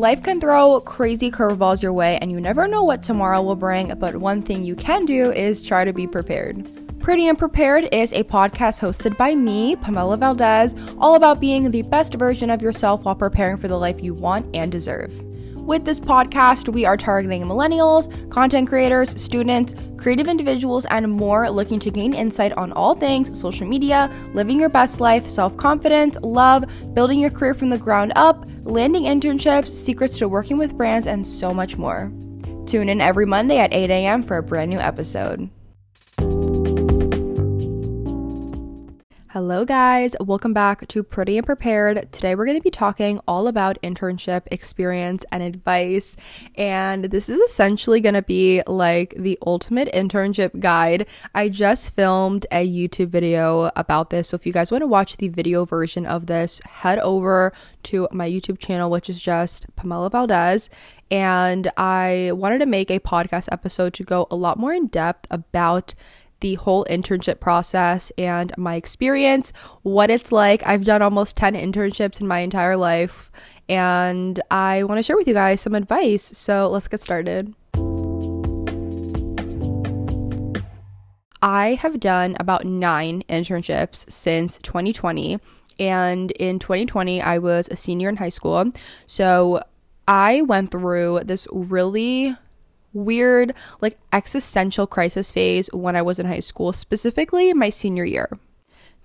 Life can throw crazy curveballs your way, and you never know what tomorrow will bring, but one thing you can do is try to be prepared. Pretty and Prepared is a podcast hosted by me, Pamela Valdez, all about being the best version of yourself while preparing for the life you want and deserve. With this podcast, we are targeting millennials, content creators, students, creative individuals, and more looking to gain insight on all things social media, living your best life, self confidence, love, building your career from the ground up, landing internships, secrets to working with brands, and so much more. Tune in every Monday at 8 a.m. for a brand new episode. Hello, guys. Welcome back to Pretty and Prepared. Today, we're going to be talking all about internship experience and advice. And this is essentially going to be like the ultimate internship guide. I just filmed a YouTube video about this. So, if you guys want to watch the video version of this, head over to my YouTube channel, which is just Pamela Valdez. And I wanted to make a podcast episode to go a lot more in depth about the whole internship process and my experience, what it's like. I've done almost 10 internships in my entire life, and I want to share with you guys some advice. So let's get started. I have done about nine internships since 2020. And in 2020, I was a senior in high school. So I went through this really weird, like existential crisis phase when I was in high school, specifically my senior year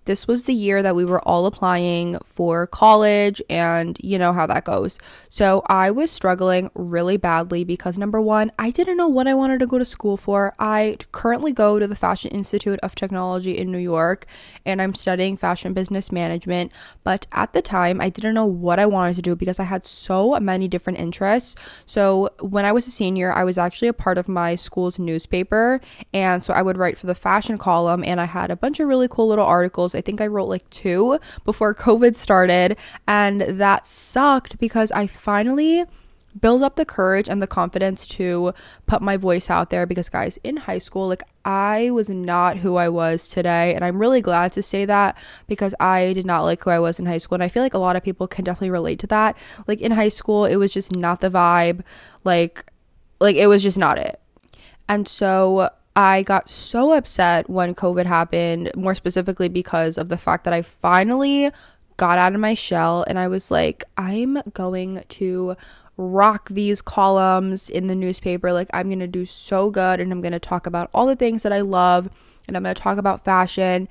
this was the year that we were all applying for college and you know how that goes. So I was struggling really badly because number one, I didn't know what I wanted to go to school for. I currently go to the Fashion Institute of Technology in New York and I'm studying fashion business management. But at the time, I didn't know what I wanted to do because I had so many different interests. So when I was a senior, I was actually a part of my school's newspaper. And so I would write for the fashion column and I had a bunch of really cool little articles I think I wrote like two before COVID started. And that sucked because I finally build up the courage and the confidence to put my voice out there because guys in high school like I was not who I was today and I'm really glad to say that because I did not like who I was in high school and I feel like a lot of people can definitely relate to that like in high school it was just not the vibe like like it was just not it and so I got so upset when COVID happened, more specifically because of the fact that I finally got out of my shell and I was like, I'm going to rock these columns in the newspaper. Like, I'm going to do so good and I'm going to talk about all the things that I love and I'm going to talk about fashion.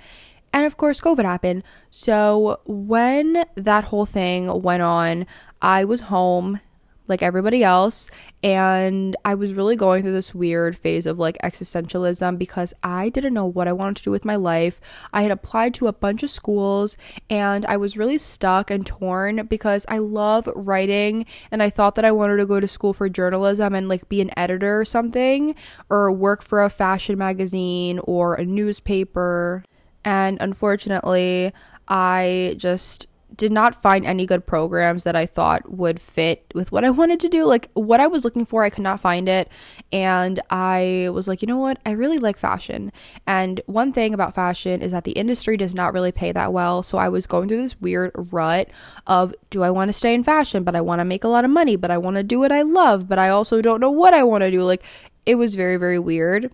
And of course, COVID happened. So, when that whole thing went on, I was home like everybody else. And I was really going through this weird phase of like existentialism because I didn't know what I wanted to do with my life. I had applied to a bunch of schools and I was really stuck and torn because I love writing and I thought that I wanted to go to school for journalism and like be an editor or something or work for a fashion magazine or a newspaper. And unfortunately, I just did not find any good programs that I thought would fit with what I wanted to do. Like what I was looking for, I could not find it. And I was like, you know what? I really like fashion. And one thing about fashion is that the industry does not really pay that well. So I was going through this weird rut of do I want to stay in fashion, but I want to make a lot of money, but I want to do what I love, but I also don't know what I want to do. Like it was very, very weird.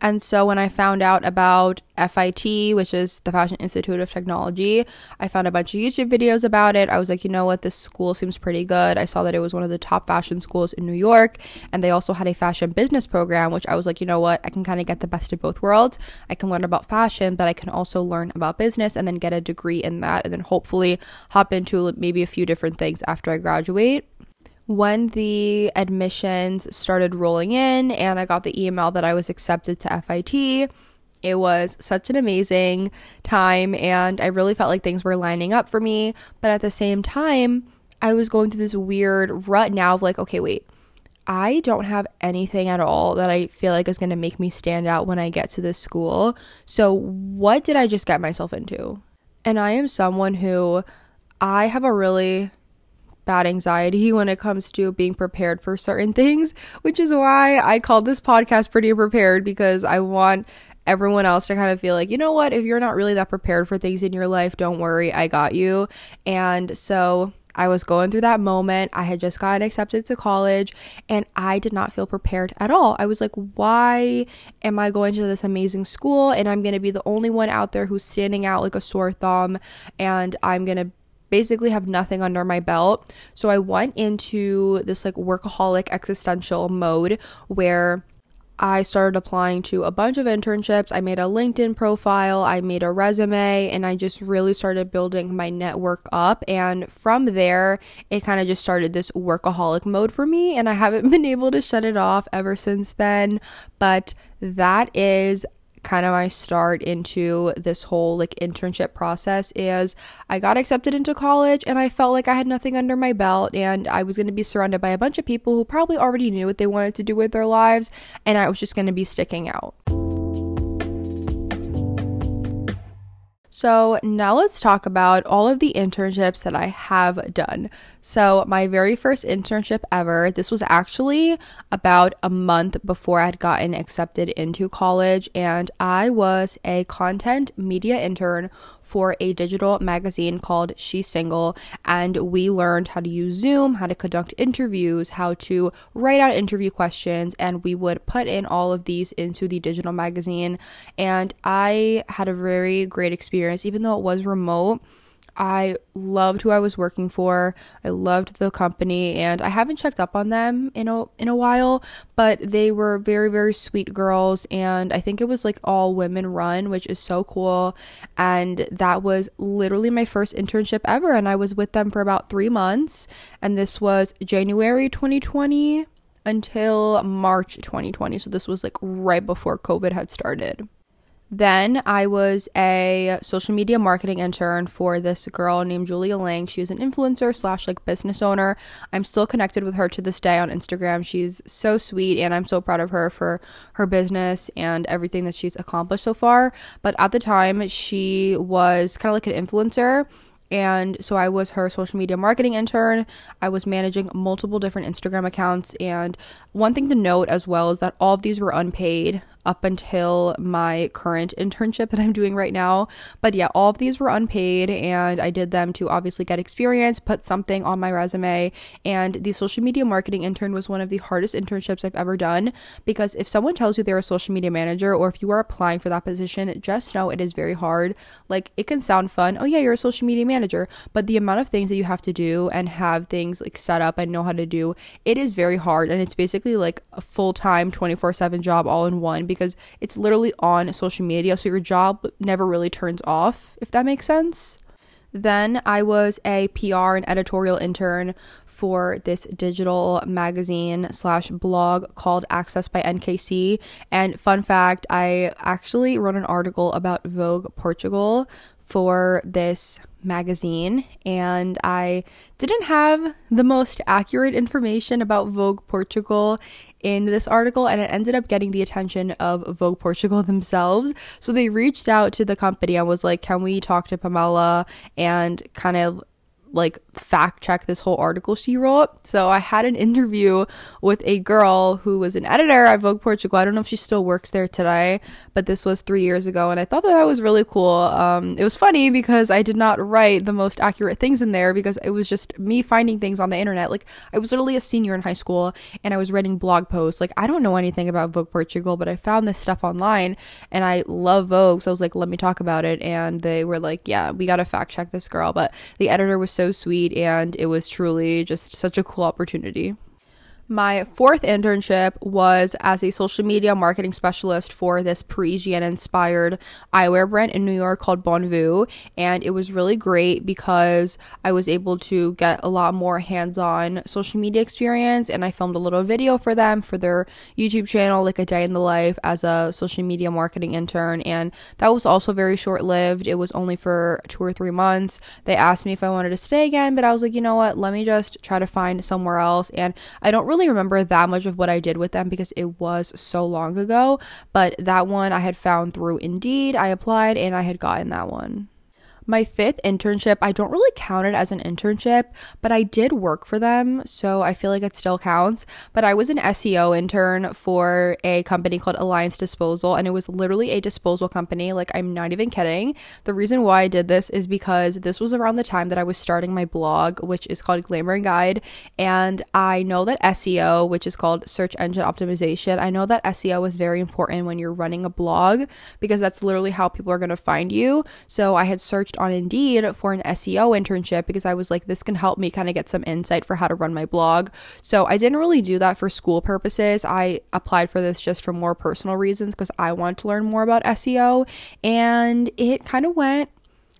And so when I found out about FIT, which is the Fashion Institute of Technology, I found a bunch of YouTube videos about it. I was like, you know what, this school seems pretty good. I saw that it was one of the top fashion schools in New York, and they also had a fashion business program, which I was like, you know what, I can kind of get the best of both worlds. I can learn about fashion, but I can also learn about business and then get a degree in that, and then hopefully hop into maybe a few different things after I graduate when the admissions started rolling in and I got the email that I was accepted to FIT, it was such an amazing time and I really felt like things were lining up for me. But at the same time, I was going through this weird rut now of like, okay, wait, I don't have anything at all that I feel like is going to make me stand out when I get to this school. So, what did I just get myself into? And I am someone who I have a really bad anxiety when it comes to being prepared for certain things, which is why I called this podcast Pretty Prepared because I want everyone else to kind of feel like, you know what, if you're not really that prepared for things in your life, don't worry, I got you. And so I was going through that moment. I had just gotten accepted to college and I did not feel prepared at all. I was like, why am I going to this amazing school and I'm going to be the only one out there who's standing out like a sore thumb and I'm going to basically have nothing under my belt. So I went into this like workaholic existential mode where I started applying to a bunch of internships. I made a LinkedIn profile, I made a resume, and I just really started building my network up. And from there, it kind of just started this workaholic mode for me, and I haven't been able to shut it off ever since then. But that is kind of my start into this whole like internship process is I got accepted into college and I felt like I had nothing under my belt and I was going to be surrounded by a bunch of people who probably already knew what they wanted to do with their lives and I was just going to be sticking out. So, now let's talk about all of the internships that I have done. So, my very first internship ever, this was actually about a month before I had gotten accepted into college, and I was a content media intern for a digital magazine called She's Single. And we learned how to use Zoom, how to conduct interviews, how to write out interview questions. And we would put in all of these into the digital magazine. And I had a very great experience, even though it was remote. I loved who I was working for. I loved the company and I haven't checked up on them in a in a while, but they were very very sweet girls and I think it was like all women run, which is so cool. And that was literally my first internship ever and I was with them for about 3 months and this was January 2020 until March 2020. So this was like right before COVID had started. Then I was a social media marketing intern for this girl named Julia Lang. She's an influencer slash like business owner. I'm still connected with her to this day on Instagram. She's so sweet and I'm so proud of her for her business and everything that she's accomplished so far. But at the time, she was kind of like an influencer and so I was her social media marketing intern. I was managing multiple different Instagram accounts. And one thing to note as well is that all of these were unpaid up until my current internship that I'm doing right now. But yeah, all of these were unpaid and I did them to obviously get experience, put something on my resume. And the social media marketing intern was one of the hardest internships I've ever done because if someone tells you they're a social media manager or if you are applying for that position, just know it is very hard. Like it can sound fun. Oh yeah, you're a social media manager, but the amount of things that you have to do and have things like set up and know how to do, it is very hard and it's basically like a full-time 24/7 job all in one because it's literally on social media. So your job never really turns off, if that makes sense. Then I was a PR and editorial intern for this digital magazine slash blog called Access by NKC. And fun fact, I actually wrote an article about Vogue Portugal for this magazine and I didn't have the most accurate information about Vogue Portugal in this article and it ended up getting the attention of Vogue Portugal themselves. So they reached out to the company and was like, "Can we talk to Pamela and kind of like fact check this whole article she wrote. So I had an interview with a girl who was an editor at Vogue Portugal. I don't know if she still works there today, but this was three years ago, and I thought that that was really cool. Um, it was funny because I did not write the most accurate things in there because it was just me finding things on the internet. Like I was literally a senior in high school, and I was writing blog posts. Like I don't know anything about Vogue Portugal, but I found this stuff online, and I love Vogue, so I was like, let me talk about it. And they were like, yeah, we gotta fact check this girl. But the editor was so sweet, and it was truly just such a cool opportunity. My fourth internship was as a social media marketing specialist for this Parisian inspired eyewear brand in New York called Bonvu. And it was really great because I was able to get a lot more hands on social media experience. And I filmed a little video for them for their YouTube channel, like a day in the life as a social media marketing intern. And that was also very short lived. It was only for two or three months. They asked me if I wanted to stay again, but I was like, you know what? Let me just try to find somewhere else. And I don't really really remember that much of what I did with them because it was so long ago, but that one I had found through Indeed. I applied and I had gotten that one. My fifth internship, I don't really count it as an internship, but I did work for them, so I feel like it still counts. But I was an SEO intern for a company called Alliance Disposal, and it was literally a disposal company. Like, I'm not even kidding. The reason why I did this is because this was around the time that I was starting my blog, which is called Glamour and Guide. And I know that SEO, which is called search engine optimization, I know that SEO is very important when you're running a blog because that's literally how people are going to find you. So I had searched on Indeed for an SEO internship because I was like, this can help me kind of get some insight for how to run my blog. So I didn't really do that for school purposes. I applied for this just for more personal reasons because I wanted to learn more about SEO. And it kind of went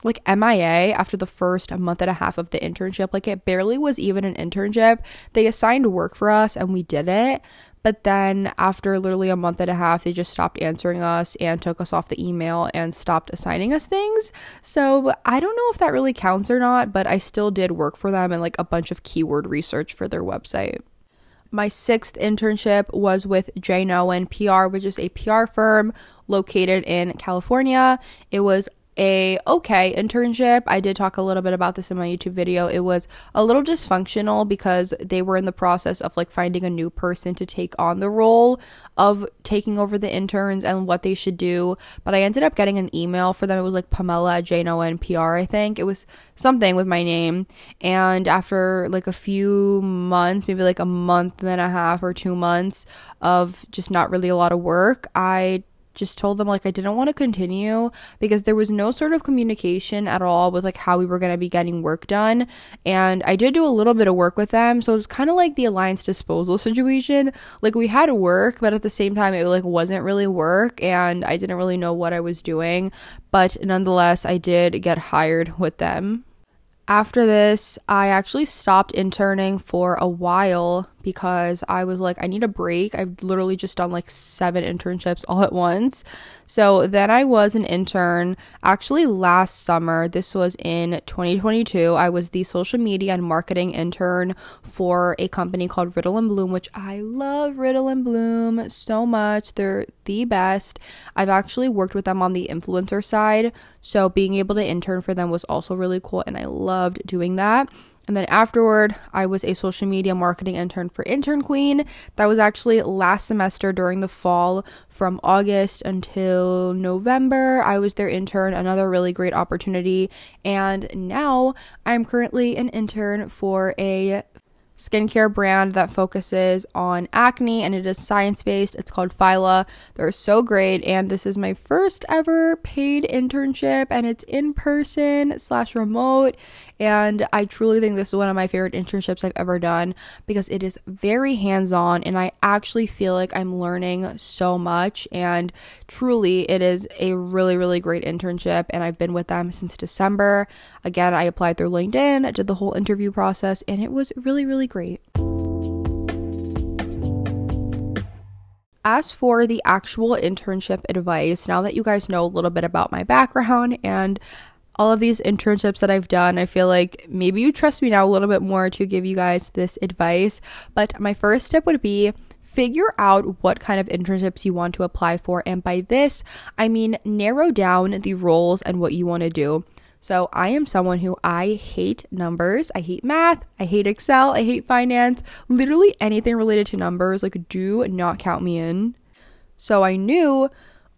like MIA after the first month and a half of the internship. Like it barely was even an internship. They assigned work for us and we did it. But then after literally a month and a half, they just stopped answering us and took us off the email and stopped assigning us things. So I don't know if that really counts or not, but I still did work for them and like a bunch of keyword research for their website. My sixth internship was with Jane Owen PR, which is a PR firm located in California. It was a okay internship. I did talk a little bit about this in my YouTube video. It was a little dysfunctional because they were in the process of like finding a new person to take on the role of taking over the interns and what they should do. But I ended up getting an email for them. It was like Pamela at JNO PR, I think. It was something with my name. And after like a few months, maybe like a month and a half or two months of just not really a lot of work, I just told them like I didn't want to continue because there was no sort of communication at all with like how we were going to be getting work done. And I did do a little bit of work with them. So it was kind of like the alliance disposal situation. Like we had work, but at the same time it like wasn't really work and I didn't really know what I was doing. But nonetheless, I did get hired with them. After this, I actually stopped interning for a while because I was like, I need a break. I've literally just done like seven internships all at once. So then I was an intern actually last summer. This was in 2022. I was the social media and marketing intern for a company called Riddle and Bloom, which I love Riddle and Bloom so much. They're the best. I've actually worked with them on the influencer side. So being able to intern for them was also really cool and I loved doing that. And then afterward, I was a social media marketing intern for Intern Queen. That was actually last semester during the fall from August until November. I was their intern, another really great opportunity. And now I'm currently an intern for a skincare brand that focuses on acne and it is science based. It's called Phyla. They're so great. And this is my first ever paid internship and it's in person slash remote. And I truly think this is one of my favorite internships I've ever done because it is very hands on and I actually feel like I'm learning so much. And truly, it is a really, really great internship. And I've been with them since December. Again, I applied through LinkedIn, did the whole interview process, and it was really, really great. As for the actual internship advice, now that you guys know a little bit about my background and all of these internships that I've done, I feel like maybe you trust me now a little bit more to give you guys this advice. But my first step would be figure out what kind of internships you want to apply for. And by this, I mean narrow down the roles and what you want to do. So I am someone who I hate numbers. I hate math. I hate Excel. I hate finance. Literally anything related to numbers, like, do not count me in. So I knew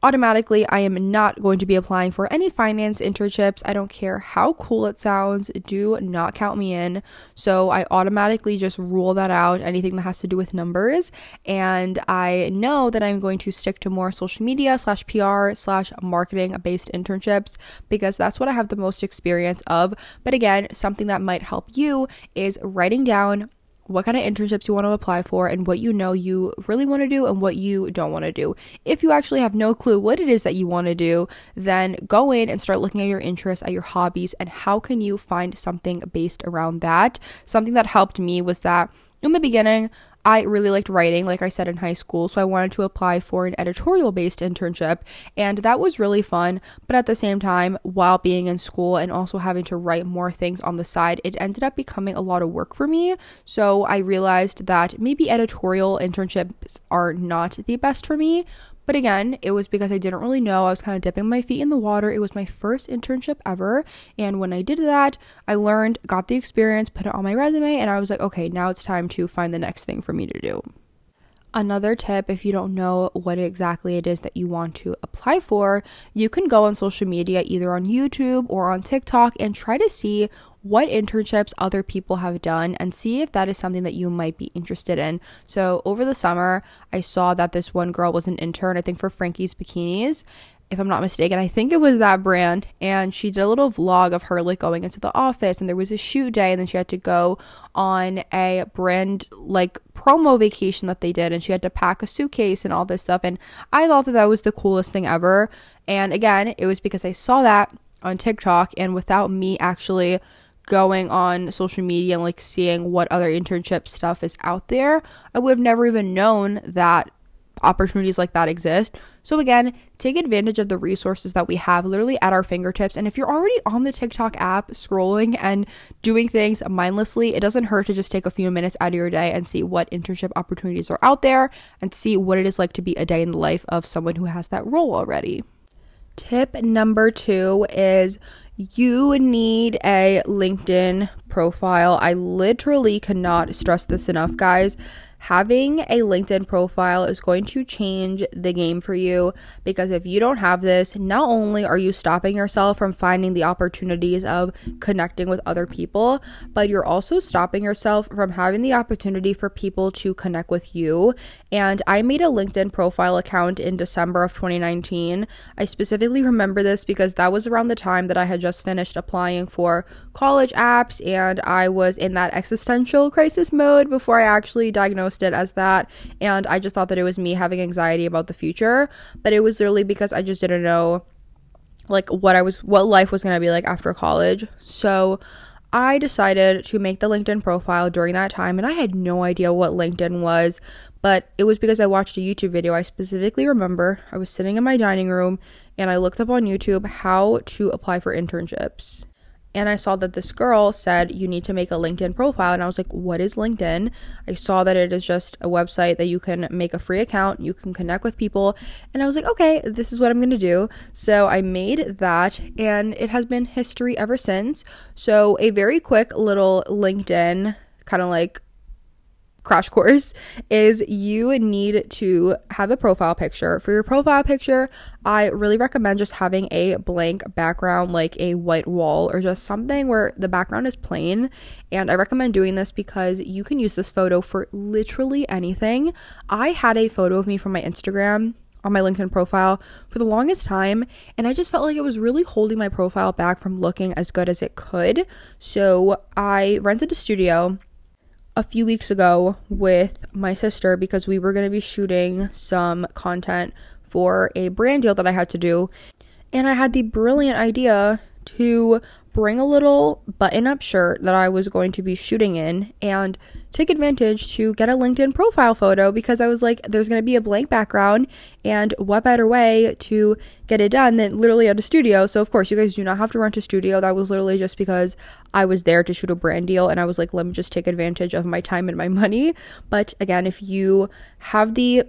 automatically I am not going to be applying for any finance internships. I don't care how cool it sounds, do not count me in. So I automatically just rule that out, anything that has to do with numbers. And I know that I'm going to stick to more social media slash PR slash marketing based internships because that's what I have the most experience of. But again, something that might help you is writing down what kind of internships you want to apply for and what you know you really want to do and what you don't want to do. If you actually have no clue what it is that you want to do, then go in and start looking at your interests, at your hobbies, and how can you find something based around that. Something that helped me was that in the beginning, I really liked writing, like I said in high school, so I wanted to apply for an editorial based internship, and that was really fun. But at the same time, while being in school and also having to write more things on the side, it ended up becoming a lot of work for me. So I realized that maybe editorial internships are not the best for me, But again, it was because I didn't really know. I was kind of dipping my feet in the water. It was my first internship ever. And when I did that, I learned, got the experience, put it on my resume, and I was like, okay, now it's time to find the next thing for me to do. Another tip if you don't know what exactly it is that you want to apply for, you can go on social media, either on YouTube or on TikTok, and try to see what internships other people have done and see if that is something that you might be interested in. So, over the summer, I saw that this one girl was an intern, I think for Frankie's Bikinis, if I'm not mistaken. I think it was that brand. And she did a little vlog of her like going into the office and there was a shoot day and then she had to go on a brand like promo vacation that they did and she had to pack a suitcase and all this stuff. And I thought that that was the coolest thing ever. And again, it was because I saw that on TikTok and without me actually going on social media and like seeing what other internship stuff is out there, I would have never even known that opportunities like that exist. So, again, take advantage of the resources that we have literally at our fingertips. And if you're already on the TikTok app scrolling and doing things mindlessly, it doesn't hurt to just take a few minutes out of your day and see what internship opportunities are out there and see what it is like to be a day in the life of someone who has that role already. Tip number two is you need a LinkedIn profile. I literally cannot stress this enough, guys having a LinkedIn profile is going to change the game for you because if you don't have this, not only are you stopping yourself from finding the opportunities of connecting with other people, but you're also stopping yourself from having the opportunity for people to connect with you. And I made a LinkedIn profile account in December of 2019. I specifically remember this because that was around the time that I had just finished applying for college apps and I was in that existential crisis mode before I actually diagnosed it as that. And I just thought that it was me having anxiety about the future. But it was literally because I just didn't know like what I was what life was going to be like after college. So I decided to make the LinkedIn profile during that time and I had no idea what LinkedIn was, but it was because I watched a YouTube video. I specifically remember I was sitting in my dining room and I looked up on YouTube how to apply for internships and I saw that this girl said you need to make a LinkedIn profile and I was like what is LinkedIn? I saw that it is just a website that you can make a free account, you can connect with people and I was like okay, this is what I'm going to do. So I made that and it has been history ever since. So a very quick little LinkedIn kind of like crash course is you need to have a profile picture. For your profile picture, I really recommend just having a blank background, like a white wall, or just something where the background is plain. And I recommend doing this because you can use this photo for literally anything. I had a photo of me from my Instagram on my LinkedIn profile for the longest time, and I just felt like it was really holding my profile back from looking as good as it could. So I rented a studio a few weeks ago with my sister because we were going to be shooting some content for a brand deal that I had to do. And I had the brilliant idea to bring a little button up shirt that I was going to be shooting in and take advantage to get a LinkedIn profile photo because I was like, there's going to be a blank background, and what better way to get it done than literally at a studio? So, of course, you guys do not have to rent a studio. That was literally just because I was there to shoot a brand deal, and I was like, let me just take advantage of my time and my money. But again, if you have the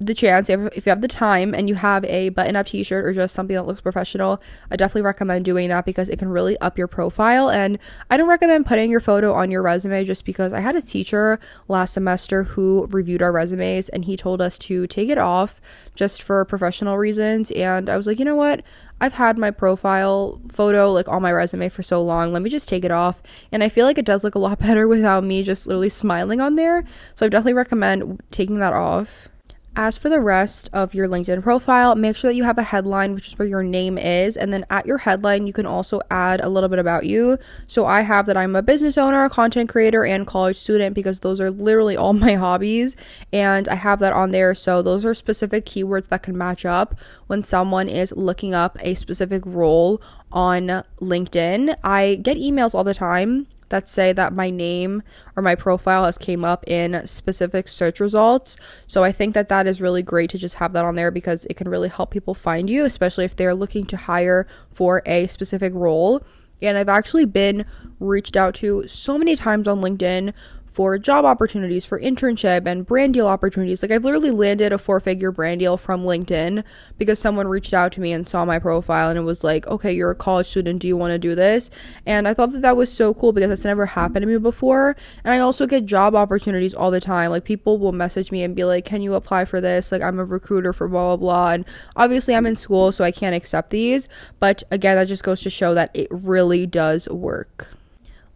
the chance if you have the time and you have a button up t-shirt or just something that looks professional i definitely recommend doing that because it can really up your profile and i don't recommend putting your photo on your resume just because i had a teacher last semester who reviewed our resumes and he told us to take it off just for professional reasons and i was like you know what I've had my profile photo like on my resume for so long. Let me just take it off. And I feel like it does look a lot better without me just literally smiling on there. So I definitely recommend taking that off. As for the rest of your LinkedIn profile, make sure that you have a headline, which is where your name is. And then at your headline, you can also add a little bit about you. So I have that I'm a business owner, content creator, and college student because those are literally all my hobbies. And I have that on there. So those are specific keywords that can match up when someone is looking up a specific role on LinkedIn. I get emails all the time that say that my name or my profile has came up in specific search results. So I think that that is really great to just have that on there because it can really help people find you, especially if they're looking to hire for a specific role. And I've actually been reached out to so many times on LinkedIn for job opportunities, for internship and brand deal opportunities. Like I've literally landed a four figure brand deal from LinkedIn because someone reached out to me and saw my profile and it was like, okay, you're a college student. Do you want to do this? And I thought that that was so cool because that's never happened to me before. And I also get job opportunities all the time. Like people will message me and be like, can you apply for this? Like I'm a recruiter for blah, blah, blah. And obviously I'm in school, so I can't accept these. But again, that just goes to show that it really does work.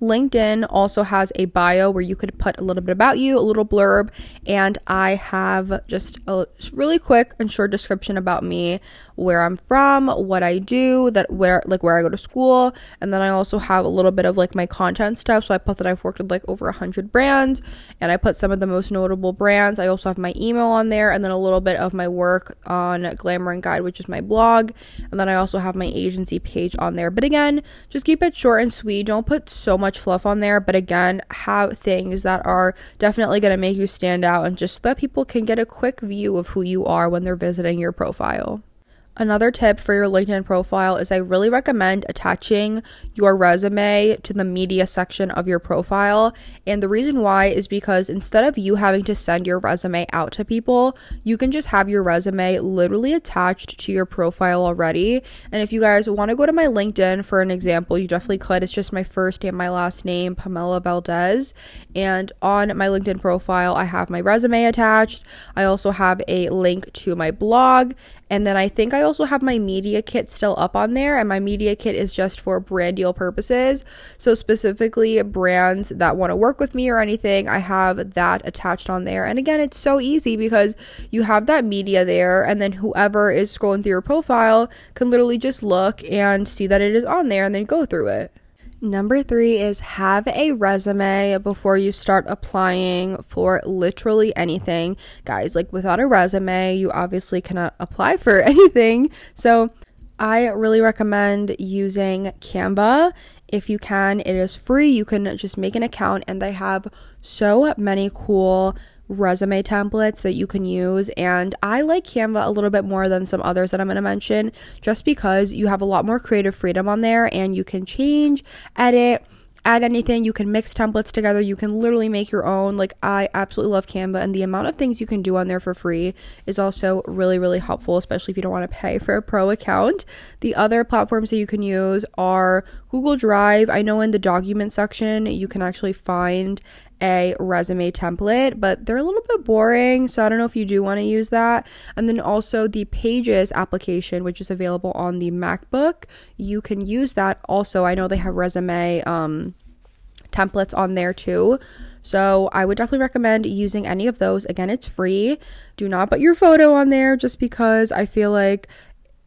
LinkedIn also has a bio where you could put a little bit about you, a little blurb, and I have just a really quick and short description about me where I'm from, what I do, that where like where I go to school, and then I also have a little bit of like my content stuff. So I put that I've worked with like over a hundred brands, and I put some of the most notable brands. I also have my email on there, and then a little bit of my work on Glamour and Guide, which is my blog, and then I also have my agency page on there. But again, just keep it short and sweet. Don't put so much fluff on there, but again, have things that are definitely going to make you stand out and just so that people can get a quick view of who you are when they're visiting your profile. Another tip for your LinkedIn profile is I really recommend attaching your resume to the media section of your profile. And the reason why is because instead of you having to send your resume out to people, you can just have your resume literally attached to your profile already. And if you guys want to go to my LinkedIn for an example, you definitely could. It's just my first and my last name, Pamela Valdez. And on my LinkedIn profile, I have my resume attached. I also have a link to my blog and then I think I also have my media kit still up on there, and my media kit is just for brand deal purposes. So, specifically, brands that want to work with me or anything, I have that attached on there. And again, it's so easy because you have that media there, and then whoever is scrolling through your profile can literally just look and see that it is on there and then go through it. Number three is have a resume before you start applying for literally anything. Guys, like without a resume, you obviously cannot apply for anything. So I really recommend using Canva. If you can, it is free. You can just make an account, and they have so many cool resume templates that you can use. And I like Canva a little bit more than some others that I'm going to mention just because you have a lot more creative freedom on there and you can change, edit, add anything. You can mix templates together. You can literally make your own. Like, I absolutely love Canva, and the amount of things you can do on there for free is also really, really helpful, especially if you don't want to pay for a pro account. The other platforms that you can use are Google Drive. I know in the document section, you can actually find a resume template, but they're a little bit boring. So I don't know if you do want to use that. And then also the Pages application, which is available on the MacBook, you can use that also. I know they have resume um, templates on there too. So I would definitely recommend using any of those. Again, it's free. Do not put your photo on there just because I feel like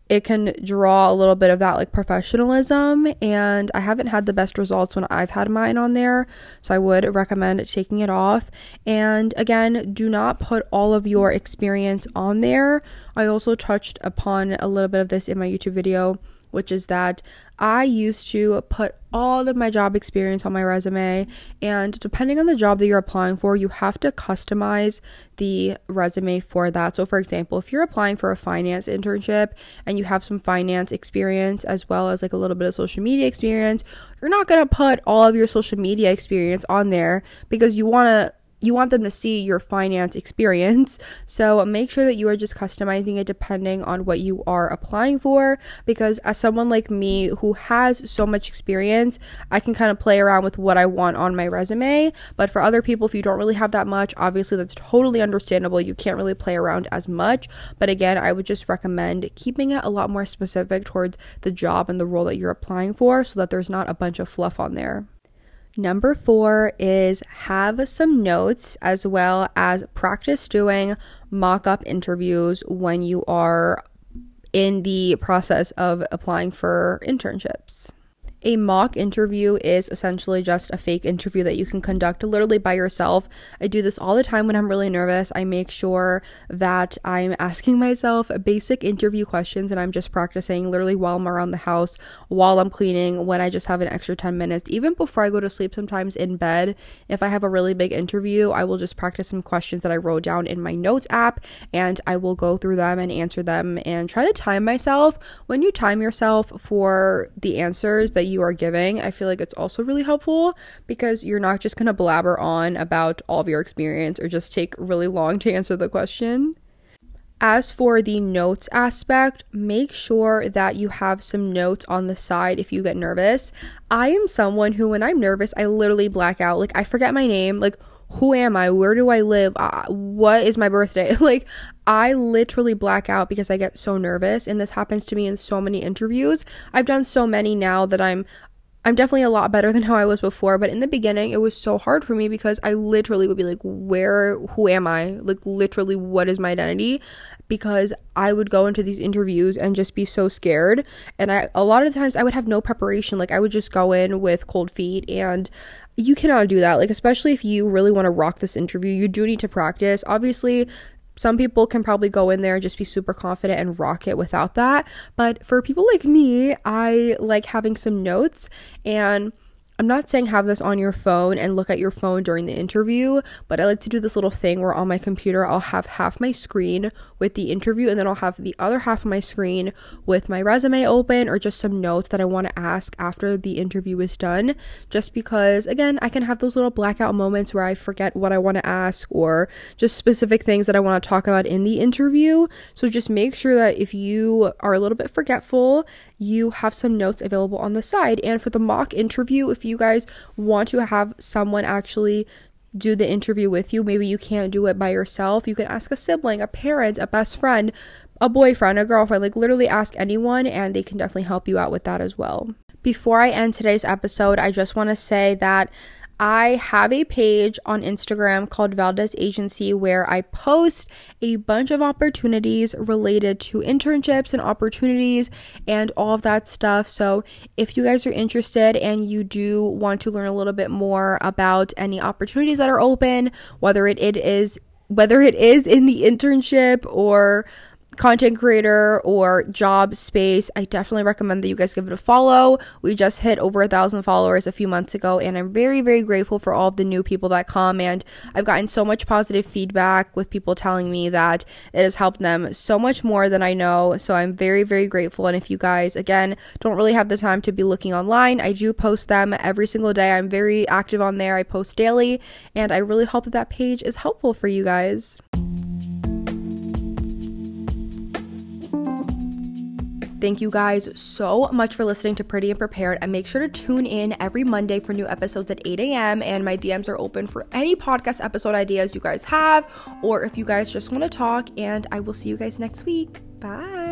it can draw a little bit of that like professionalism and I haven't had the best results when I've had mine on there so I would recommend taking it off. And again do not put all of your experience on there. I also touched upon a little bit of this in my YouTube video which is that I used to put all of my job experience on my resume, and depending on the job that you're applying for, you have to customize the resume for that. So, for example, if you're applying for a finance internship and you have some finance experience as well as like a little bit of social media experience, you're not to put all of your social media experience on there because you want to you want them to see your finance experience. So make sure that you are just customizing it depending on what you are applying for. Because as someone like me who has so much experience, I can kind of play around with what I want on my resume. But for other people, if you don't really have that much, obviously that's totally understandable. You can't really play around as much. But again, I would just recommend keeping it a lot more specific towards the job and the role that you're applying for so that there's not a bunch of fluff on there. Number four is have some notes as well as practice doing mock up interviews when you are in the process of applying for internships. A mock interview is essentially just a fake interview that you can conduct literally by yourself. I do this all the time when I'm really nervous. I make sure that I'm asking myself basic interview questions and I'm just practicing literally while I'm around the house, while I'm cleaning, when I just have an extra 10 minutes, even before I go to sleep, sometimes in bed. If I have a really big interview, I will just practice some questions that I wrote down in my notes app and I will go through them and answer them and try to time myself. When you time yourself for the answers that you are giving, I feel like it's also really helpful because you're not just going to blabber on about all of your experience or just take really long to answer the question. As for the notes aspect, make sure that you have some notes on the side if you get nervous. I am someone who, when I'm nervous, I literally black out. Like, I forget my name. Like, who am I? Where do I live? Uh, what is my birthday? like, I literally black out because I get so nervous. And this happens to me in so many interviews. I've done so many now that I'm I'm definitely a lot better than how I was before, but in the beginning it was so hard for me because I literally would be like, where, who am I? Like, literally, what is my identity? Because I would go into these interviews and just be so scared. And I, a lot of times, I would have no preparation. Like, I would just go in with cold feet and you cannot do that. Like, especially if you really want to rock this interview, you do need to practice. Obviously, some people can probably go in there and just be super confident and rock it without that. But for people like me, I like having some notes and I'm not saying have this on your phone and look at your phone during the interview, but I like to do this little thing where on my computer I'll have half my screen with the interview and then I'll have the other half of my screen with my resume open or just some notes that I want to ask after the interview is done. Just because, again, I can have those little blackout moments where I forget what I want to ask or just specific things that I want to talk about in the interview. So just make sure that if you are a little bit forgetful, you have some notes available on the side. And for the mock interview, if you guys want to have someone actually do the interview with you, maybe you can't do it by yourself, you can ask a sibling, a parent, a best friend, a boyfriend, a girlfriend, like literally ask anyone, and they can definitely help you out with that as well. Before I end today's episode, I just want to say that I have a page on Instagram called Valdez Agency where I post a bunch of opportunities related to internships and opportunities and all of that stuff. So, if you guys are interested and you do want to learn a little bit more about any opportunities that are open, whether it, it is whether it is in the internship or content creator or job space, I definitely recommend that you guys give it a follow. We just hit over a thousand followers a few months ago, and I'm very, very grateful for all of the new people that come. And I've gotten so much positive feedback with people telling me that it has helped them so much more than I know. So I'm very, very grateful. And if you guys, again, don't really have the time to be looking online, I do post them every single day. I'm very active on there, I post daily, and I really hope that that page is helpful for you guys. Thank you guys so much for listening to Pretty and Prepared. And make sure to tune in every Monday for new episodes at 8 a.m. And my DMs are open for any podcast episode ideas you guys have, or if you guys just want to talk. And I will see you guys next week. Bye.